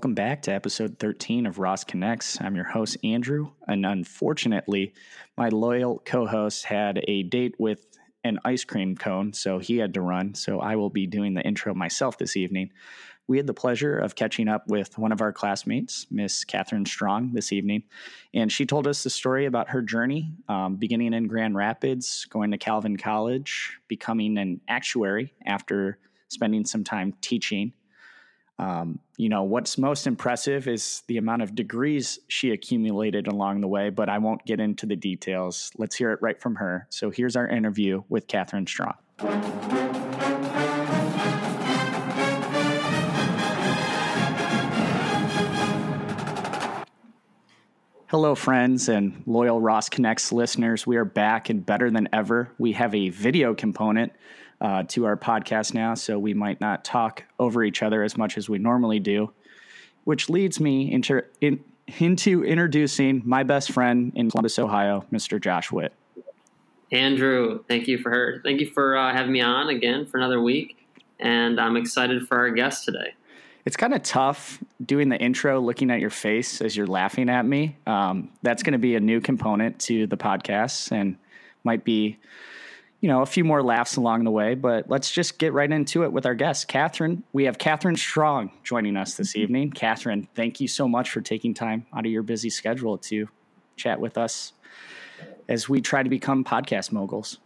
welcome back to episode 13 of Ross Connects. I'm your host, Andrew, and unfortunately, my loyal co host had a date with an ice cream cone, so he had to run. So I will be doing the intro myself this evening. We had the pleasure of catching up with one of our classmates, Miss Catherine Strong, this evening, and she told us the story about her journey, um, beginning in Grand Rapids, going to Calvin College, becoming an actuary after spending some time teaching um, you know, what's most impressive is the amount of degrees she accumulated along the way, but I won't get into the details. Let's hear it right from her. So here's our interview with Catherine Strong. Hello, friends and loyal Ross Connects listeners. We are back and better than ever. We have a video component uh, to our podcast now, so we might not talk over each other as much as we normally do. Which leads me into in, into introducing my best friend in Columbus, Ohio, Mr. Josh Witt. Andrew, thank you for her. Thank you for uh, having me on again for another week, and I'm excited for our guest today. It's kind of tough doing the intro, looking at your face as you're laughing at me. Um, that's going to be a new component to the podcast, and might be you know, a few more laughs along the way, but let's just get right into it with our guest, Catherine. We have Catherine Strong joining us this mm-hmm. evening. Catherine, thank you so much for taking time out of your busy schedule to chat with us as we try to become podcast moguls.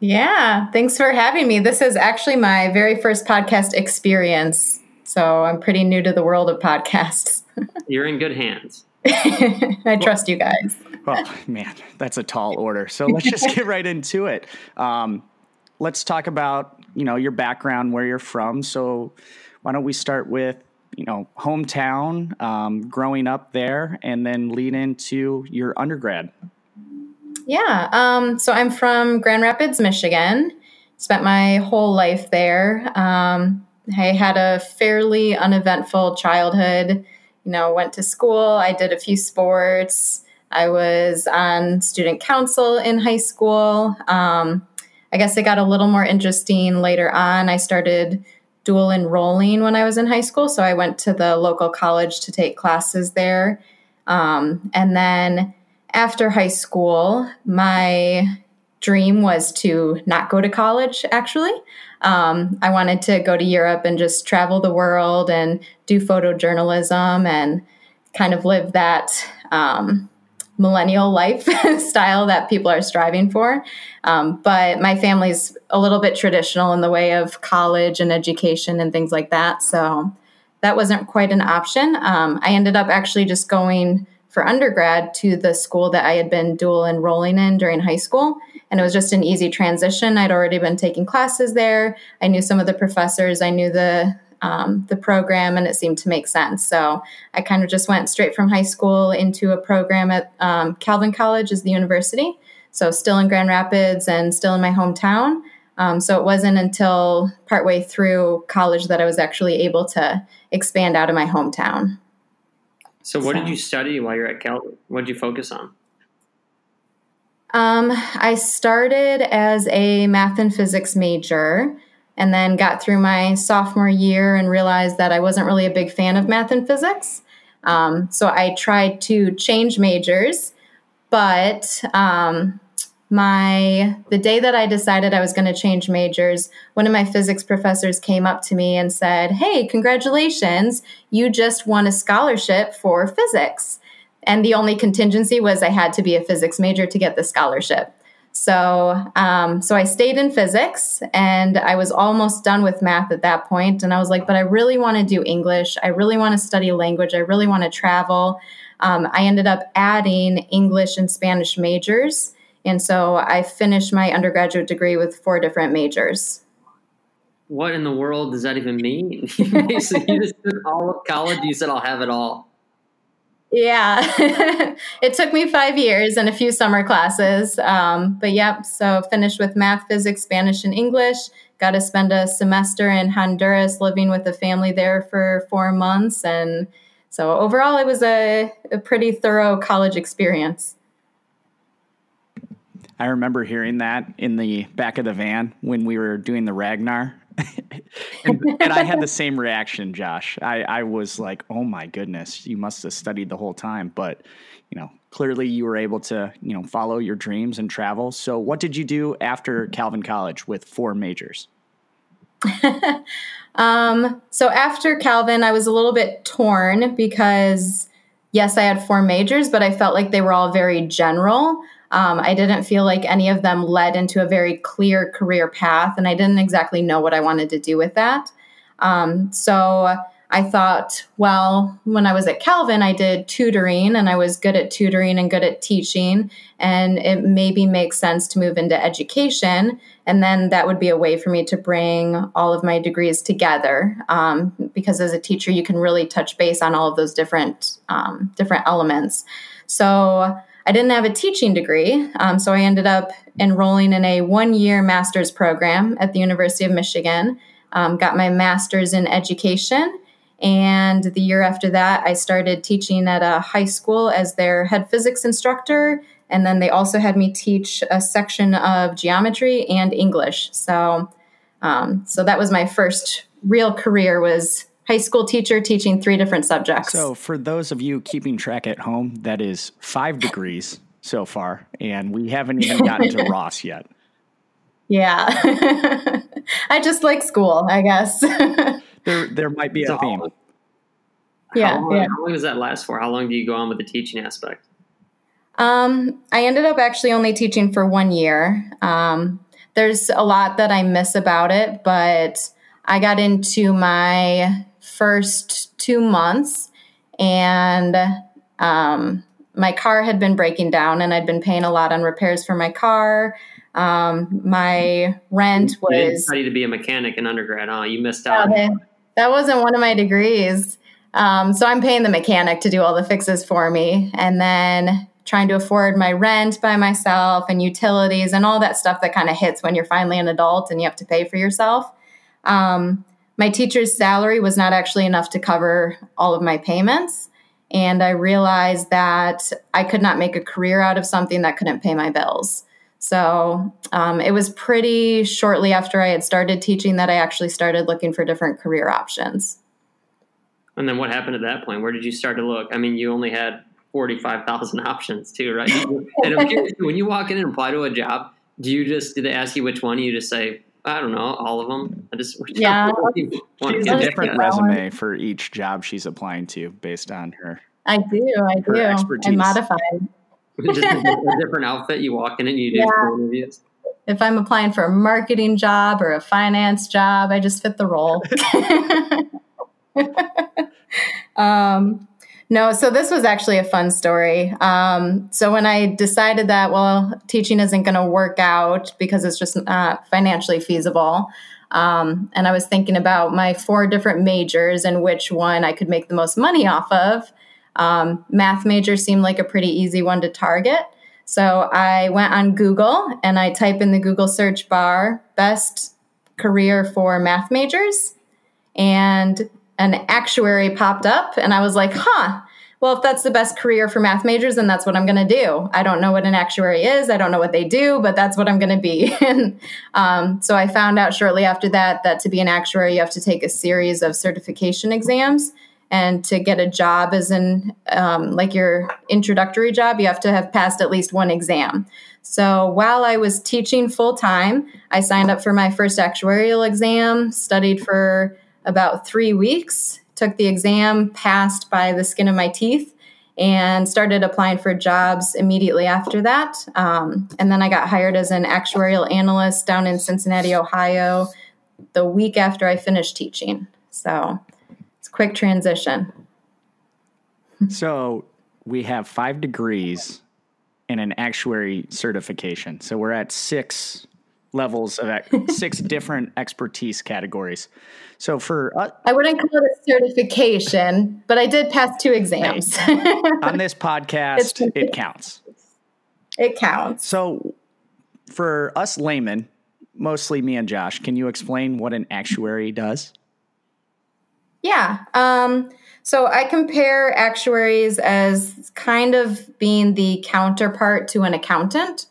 Yeah, thanks for having me. This is actually my very first podcast experience. So I'm pretty new to the world of podcasts. You're in good hands. I trust you guys. oh man, that's a tall order. So let's just get right into it. Um, let's talk about you know your background, where you're from. So why don't we start with you know hometown, um, growing up there, and then lead into your undergrad. Yeah. Um, so I'm from Grand Rapids, Michigan. Spent my whole life there. Um, I had a fairly uneventful childhood you know, went to school. I did a few sports. I was on student council in high school. Um, I guess it got a little more interesting later on. I started dual enrolling when I was in high school. So I went to the local college to take classes there. Um, and then after high school, my dream was to not go to college, actually. Um, I wanted to go to Europe and just travel the world and do photojournalism and kind of live that um, millennial lifestyle that people are striving for. Um, but my family's a little bit traditional in the way of college and education and things like that. So that wasn't quite an option. Um, I ended up actually just going for undergrad to the school that I had been dual enrolling in during high school. And it was just an easy transition. I'd already been taking classes there. I knew some of the professors, I knew the um, the program, and it seemed to make sense. So I kind of just went straight from high school into a program at um, Calvin College, is the university. So still in Grand Rapids and still in my hometown. Um, so it wasn't until partway through college that I was actually able to expand out of my hometown. So, what so. did you study while you're at Calvin? What did you focus on? Um, I started as a math and physics major and then got through my sophomore year and realized that I wasn't really a big fan of math and physics. Um, so I tried to change majors, but um, my the day that I decided I was going to change majors, one of my physics professors came up to me and said, "Hey, congratulations! You just won a scholarship for physics." And the only contingency was I had to be a physics major to get the scholarship. So, um, so I stayed in physics, and I was almost done with math at that point. And I was like, "But I really want to do English. I really want to study language. I really want to travel." Um, I ended up adding English and Spanish majors and so I finished my undergraduate degree with four different majors. What in the world does that even mean? Basically, you just took all of college, you said, I'll have it all. Yeah, it took me five years and a few summer classes. Um, but yep, so finished with math, physics, Spanish, and English. Got to spend a semester in Honduras living with a family there for four months. And so overall, it was a, a pretty thorough college experience. I remember hearing that in the back of the van when we were doing the Ragnar and, and, I had the same reaction, Josh. I, I was like, oh my goodness, you must have studied the whole time. But, you know, clearly you were able to, you know, follow your dreams and travel. So what did you do after Calvin College with four majors? um, so after Calvin, I was a little bit torn because yes, I had four majors, but I felt like they were all very general. Um, I didn't feel like any of them led into a very clear career path, and I didn't exactly know what I wanted to do with that. Um, so I thought, well, when I was at Calvin, I did tutoring and I was good at tutoring and good at teaching. And it maybe makes sense to move into education. And then that would be a way for me to bring all of my degrees together. Um, because as a teacher, you can really touch base on all of those different, um, different elements. So I didn't have a teaching degree. Um, so I ended up enrolling in a one year master's program at the University of Michigan. Um, got my master's in education and the year after that, I started teaching at a high school as their head physics instructor. And then they also had me teach a section of geometry and English. So, um, so that was my first real career was high school teacher teaching three different subjects. So, for those of you keeping track at home, that is five degrees so far, and we haven't even gotten to Ross yet. Yeah, I just like school, I guess. there there might be a theme. Yeah how, long, yeah. how long does that last for? How long do you go on with the teaching aspect? Um, I ended up actually only teaching for one year. Um, there's a lot that I miss about it, but I got into my first two months and um, my car had been breaking down and I'd been paying a lot on repairs for my car. Um, my rent was. You didn't study to be a mechanic in undergrad, huh? You missed out. Yeah, that wasn't one of my degrees. Um, so I'm paying the mechanic to do all the fixes for me, and then trying to afford my rent by myself and utilities and all that stuff that kind of hits when you're finally an adult and you have to pay for yourself. Um, my teacher's salary was not actually enough to cover all of my payments. And I realized that I could not make a career out of something that couldn't pay my bills. So um, it was pretty shortly after I had started teaching that I actually started looking for different career options. And then what happened at that point? Where did you start to look? I mean, you only had 45,000 options too, right? and I'm curious, when you walk in and apply to a job, do you just, do they ask you which one? You just say, I don't know, all of them. I just, yeah. She has a different resume for each job she's applying to based on her. I do, I do. Expertise. I modify just a, a, different outfit. You walk in and you do yeah. interviews. If I'm applying for a marketing job or a finance job, I just fit the role. um, no, so this was actually a fun story. Um, so when I decided that, well, teaching isn't going to work out because it's just not financially feasible. Um, and I was thinking about my four different majors and which one I could make the most money off of. Um, math major seemed like a pretty easy one to target. So I went on Google and I type in the Google search bar best career for math majors. And an actuary popped up, and I was like, huh, well, if that's the best career for math majors, then that's what I'm going to do. I don't know what an actuary is. I don't know what they do, but that's what I'm going to be. and um, so I found out shortly after that that to be an actuary, you have to take a series of certification exams and to get a job as an um, like your introductory job you have to have passed at least one exam so while i was teaching full time i signed up for my first actuarial exam studied for about three weeks took the exam passed by the skin of my teeth and started applying for jobs immediately after that um, and then i got hired as an actuarial analyst down in cincinnati ohio the week after i finished teaching so it's a quick transition. so we have five degrees and an actuary certification. So we're at six levels of six different expertise categories. So for uh, I wouldn't call it a certification, but I did pass two exams. on this podcast, it counts. It counts. So for us laymen, mostly me and Josh, can you explain what an actuary does? Yeah. Um, so I compare actuaries as kind of being the counterpart to an accountant.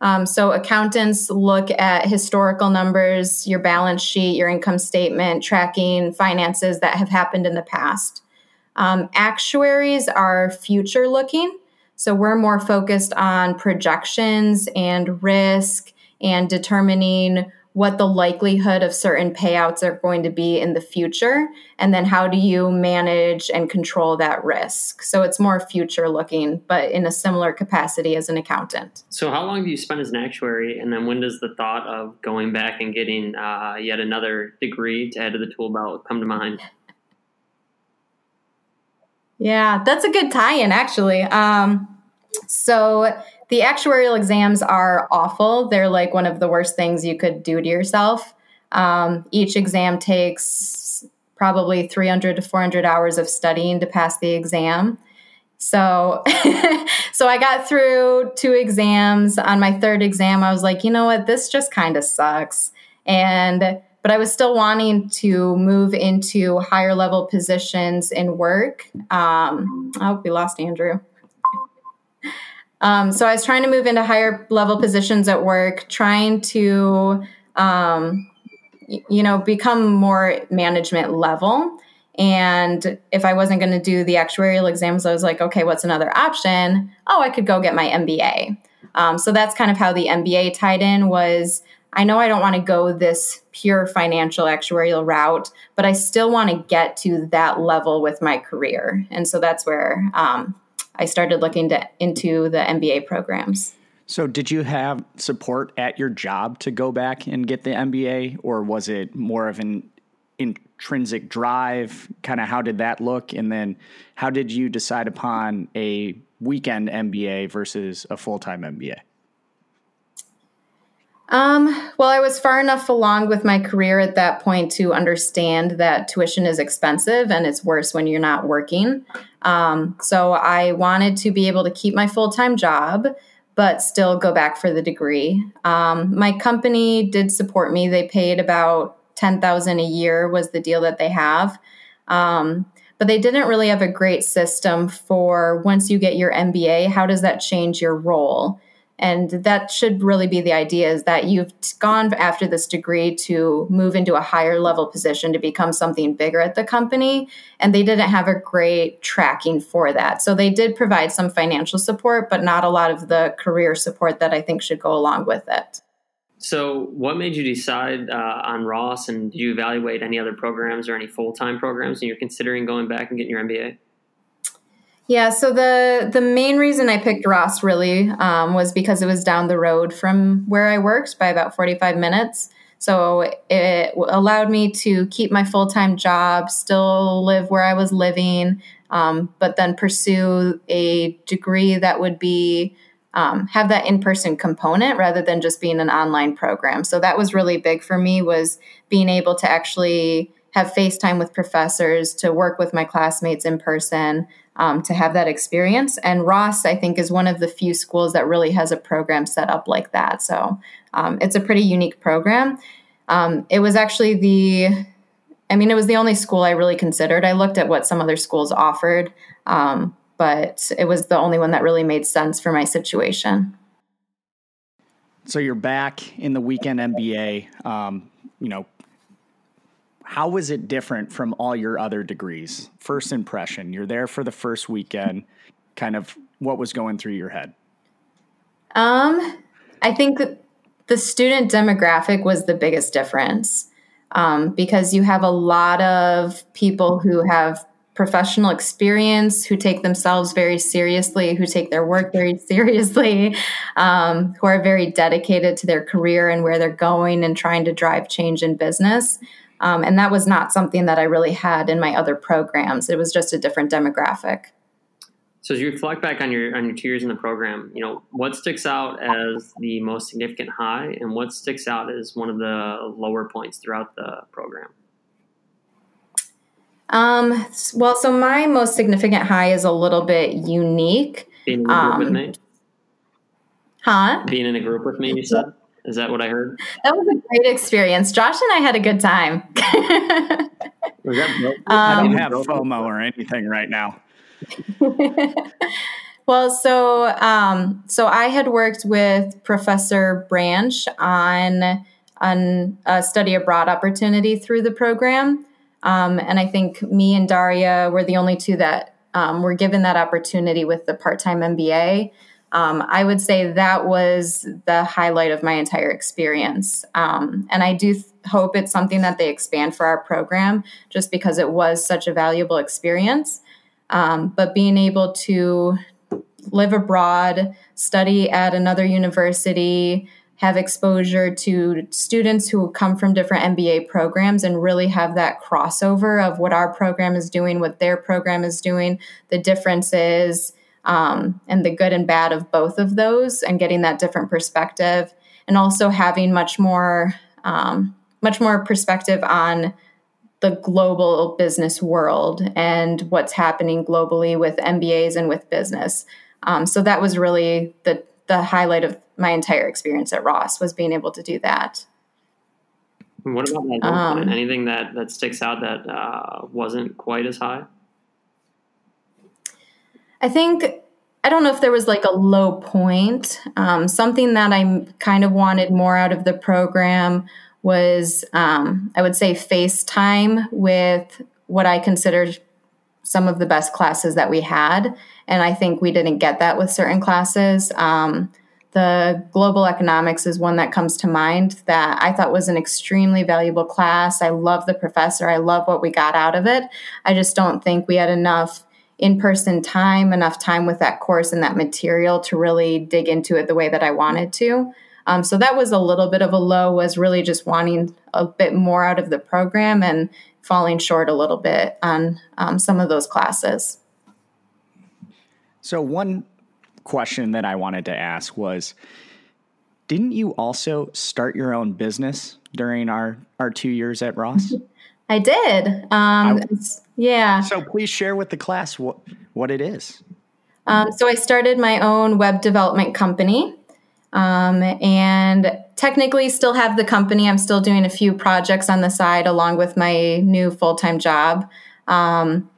Um, so accountants look at historical numbers, your balance sheet, your income statement, tracking finances that have happened in the past. Um, actuaries are future looking. So we're more focused on projections and risk and determining what the likelihood of certain payouts are going to be in the future and then how do you manage and control that risk? So it's more future looking but in a similar capacity as an accountant. So how long do you spend as an actuary and then when does the thought of going back and getting uh, yet another degree to add to the tool belt come to mind? Yeah that's a good tie-in actually. Um, so the actuarial exams are awful. They're like one of the worst things you could do to yourself. Um, each exam takes probably 300 to 400 hours of studying to pass the exam. So, so I got through two exams. On my third exam, I was like, you know what, this just kind of sucks. And but I was still wanting to move into higher level positions in work. Um, I hope we lost Andrew. Um, so I was trying to move into higher level positions at work, trying to, um, y- you know, become more management level. And if I wasn't going to do the actuarial exams, I was like, okay, what's another option? Oh, I could go get my MBA. Um, so that's kind of how the MBA tied in. Was I know I don't want to go this pure financial actuarial route, but I still want to get to that level with my career, and so that's where um, I started looking to, into the MBA programs. So, did you have support at your job to go back and get the MBA, or was it more of an intrinsic drive? Kind of how did that look? And then, how did you decide upon a weekend MBA versus a full time MBA? Um, well, I was far enough along with my career at that point to understand that tuition is expensive and it's worse when you're not working. Um, so I wanted to be able to keep my full time job, but still go back for the degree. Um, my company did support me. They paid about ten thousand a year was the deal that they have. Um, but they didn't really have a great system for once you get your MBA, how does that change your role? And that should really be the idea is that you've gone after this degree to move into a higher level position to become something bigger at the company and they didn't have a great tracking for that. So they did provide some financial support but not a lot of the career support that i think should go along with it. So what made you decide uh, on ross and do you evaluate any other programs or any full-time programs and you're considering going back and getting your mba yeah, so the the main reason I picked Ross really um, was because it was down the road from where I worked by about forty five minutes. So it allowed me to keep my full time job, still live where I was living, um, but then pursue a degree that would be um, have that in person component rather than just being an online program. So that was really big for me was being able to actually have FaceTime with professors, to work with my classmates in person, um, to have that experience. And Ross, I think, is one of the few schools that really has a program set up like that. So um, it's a pretty unique program. Um, it was actually the, I mean, it was the only school I really considered. I looked at what some other schools offered, um, but it was the only one that really made sense for my situation. So you're back in the weekend MBA. Um, you know, how was it different from all your other degrees? First impression, you're there for the first weekend. Kind of what was going through your head? Um, I think the student demographic was the biggest difference um, because you have a lot of people who have professional experience, who take themselves very seriously, who take their work very seriously, um, who are very dedicated to their career and where they're going and trying to drive change in business. Um, and that was not something that I really had in my other programs. It was just a different demographic. So as you reflect back on your on your two years in the program, you know what sticks out as the most significant high, and what sticks out as one of the lower points throughout the program. Um, well, so my most significant high is a little bit unique. Being in a group um, with me. Huh? Being in a group with me, you said. Is that what I heard? That was a great experience. Josh and I had a good time. um, I don't have FOMO or anything right now. Well, so um, so I had worked with Professor Branch on on a study abroad opportunity through the program, um, and I think me and Daria were the only two that um, were given that opportunity with the part time MBA. Um, I would say that was the highlight of my entire experience, um, and I do th- hope it's something that they expand for our program, just because it was such a valuable experience. Um, but being able to live abroad, study at another university, have exposure to students who come from different MBA programs and really have that crossover of what our program is doing, what their program is doing, the differences, um, and the good and bad of both of those, and getting that different perspective, and also having much more, um, much more perspective on the global business world and what's happening globally with MBAs and with business. Um, so that was really the the highlight of my entire experience at Ross was being able to do that. what about that um, Anything that that sticks out that uh, wasn't quite as high? I think I don't know if there was like a low point. Um, something that I kind of wanted more out of the program was, um, I would say, FaceTime with what I considered some of the best classes that we had. And I think we didn't get that with certain classes. Um, the global economics is one that comes to mind that I thought was an extremely valuable class. I love the professor, I love what we got out of it. I just don't think we had enough in person time, enough time with that course and that material to really dig into it the way that I wanted to. Um, so that was a little bit of a low, was really just wanting a bit more out of the program and falling short a little bit on um, some of those classes. So, one question that I wanted to ask was Didn't you also start your own business during our, our two years at Ross? I did. Um, I, yeah. So, please share with the class what, what it is. Um, so, I started my own web development company. Um, and technically still have the company. I'm still doing a few projects on the side along with my new full time job. Um,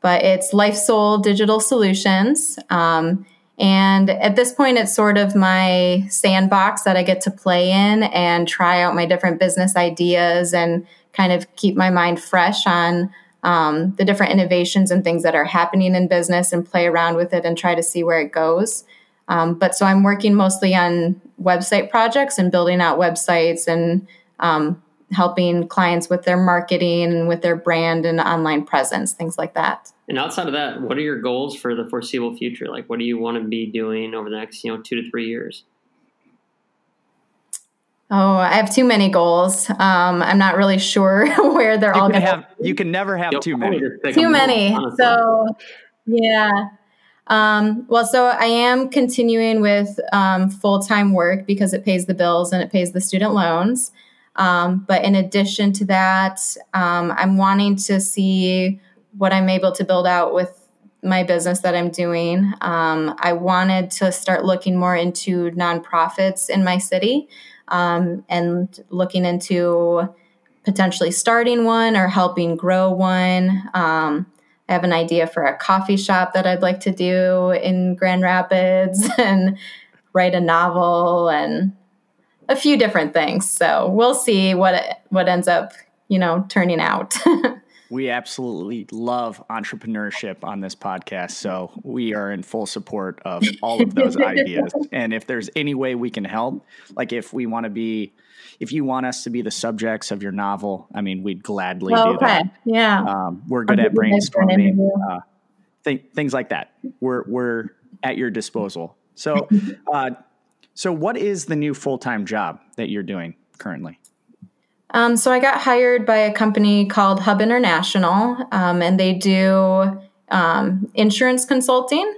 but it's Life Soul Digital Solutions. Um, and at this point, it's sort of my sandbox that I get to play in and try out my different business ideas and kind of keep my mind fresh on um, the different innovations and things that are happening in business and play around with it and try to see where it goes. Um, but so I'm working mostly on website projects and building out websites and um, helping clients with their marketing and with their brand and online presence, things like that. And outside of that, what are your goals for the foreseeable future? Like, what do you want to be doing over the next, you know, two to three years? Oh, I have too many goals. Um, I'm not really sure where they're you all going to have. You can never have You'll too many. Too many. So, yeah. Um, well, so I am continuing with um, full time work because it pays the bills and it pays the student loans. Um, but in addition to that, um, I'm wanting to see what I'm able to build out with my business that I'm doing. Um, I wanted to start looking more into nonprofits in my city um, and looking into potentially starting one or helping grow one. Um, I have an idea for a coffee shop that I'd like to do in Grand Rapids and write a novel and a few different things. So we'll see what what ends up, you know, turning out. we absolutely love entrepreneurship on this podcast, so we are in full support of all of those ideas. And if there's any way we can help, like if we want to be if you want us to be the subjects of your novel, I mean, we'd gladly do okay. that. Yeah. Um, we're good at brainstorming, uh, th- things like that. We're, we're at your disposal. So, uh, so what is the new full-time job that you're doing currently? Um, so I got hired by a company called Hub International, um, and they do um, insurance consulting,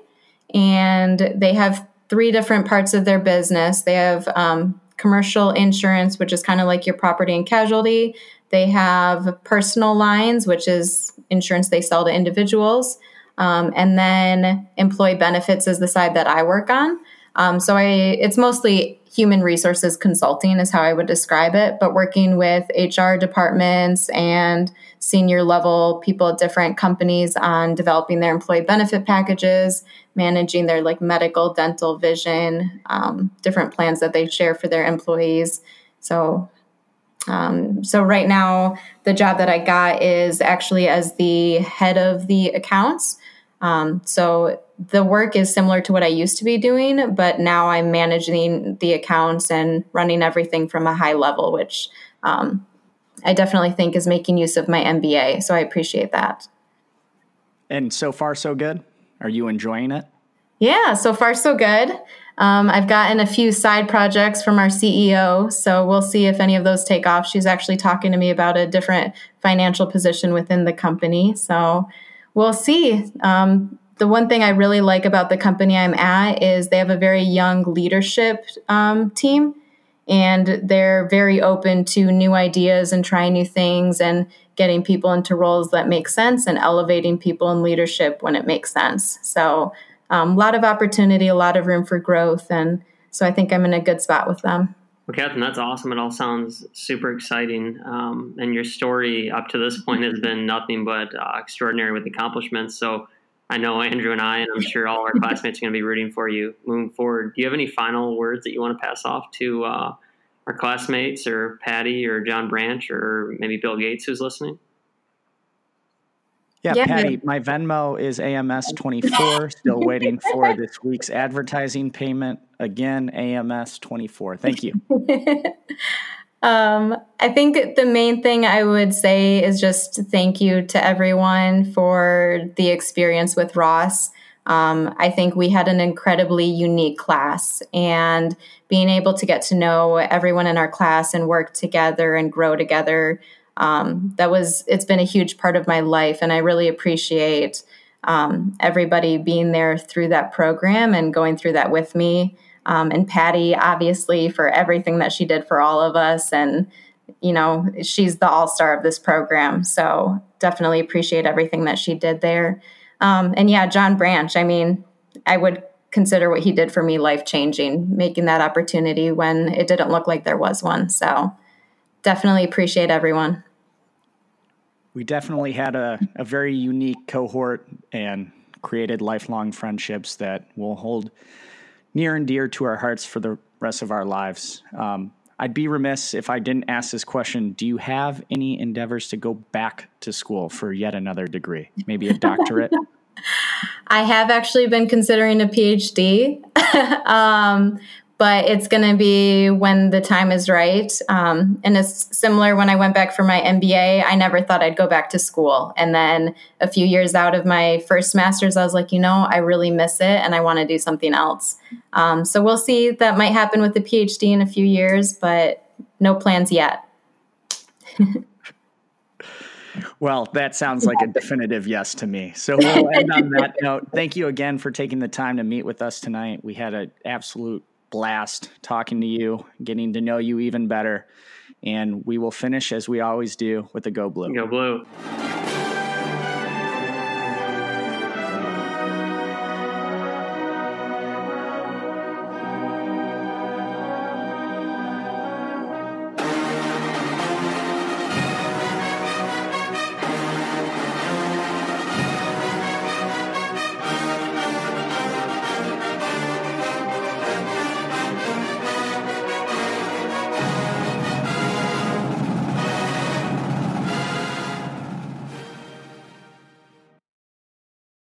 and they have three different parts of their business. They have um, commercial insurance, which is kind of like your property and casualty. They have personal lines, which is insurance they sell to individuals. Um, and then employee benefits is the side that I work on. Um, so I, it's mostly human resources consulting is how I would describe it, but working with HR departments and senior level people at different companies on developing their employee benefit packages, managing their like medical, dental, vision, um, different plans that they share for their employees. So, um, so right now, the job that I got is actually as the head of the accounts. Um, so the work is similar to what I used to be doing, but now I'm managing the accounts and running everything from a high level, which um, I definitely think is making use of my MBA. So I appreciate that. And so far, so good. Are you enjoying it? Yeah, so far, so good. Um, I've gotten a few side projects from our CEO, so we'll see if any of those take off. She's actually talking to me about a different financial position within the company. So we'll see. Um, the one thing I really like about the company I'm at is they have a very young leadership um, team and they're very open to new ideas and trying new things and getting people into roles that make sense and elevating people in leadership when it makes sense. So, um, a lot of opportunity, a lot of room for growth. And so I think I'm in a good spot with them. Well, Catherine, that's awesome. It all sounds super exciting. Um, and your story up to this point has been nothing but uh, extraordinary with accomplishments. So I know Andrew and I, and I'm sure all our classmates are going to be rooting for you moving forward. Do you have any final words that you want to pass off to uh, our classmates or Patty or John Branch or maybe Bill Gates who's listening? Yeah, yeah, Patty, my Venmo is AMS24. Still waiting for this week's advertising payment. Again, AMS24. Thank you. um, I think the main thing I would say is just thank you to everyone for the experience with Ross. Um, I think we had an incredibly unique class, and being able to get to know everyone in our class and work together and grow together um, that was it's been a huge part of my life and i really appreciate um, everybody being there through that program and going through that with me. Um, and patty obviously for everything that she did for all of us and you know she's the all-star of this program. So definitely appreciate everything that she did there. Um, and yeah john branch i mean i would consider what he did for me life changing making that opportunity when it didn't look like there was one. So definitely appreciate everyone. We definitely had a, a very unique cohort and created lifelong friendships that will hold near and dear to our hearts for the rest of our lives. Um, I'd be remiss if I didn't ask this question. Do you have any endeavors to go back to school for yet another degree, maybe a doctorate? I have actually been considering a PhD, um, but it's going to be when the time is right. Um, and it's similar when I went back for my MBA. I never thought I'd go back to school. And then a few years out of my first master's, I was like, you know, I really miss it and I want to do something else. Um, so we'll see. That might happen with the PhD in a few years, but no plans yet. Well, that sounds like a definitive yes to me. So we'll end on that note. Thank you again for taking the time to meet with us tonight. We had an absolute blast talking to you, getting to know you even better. And we will finish as we always do with the Go Blue. Go Blue.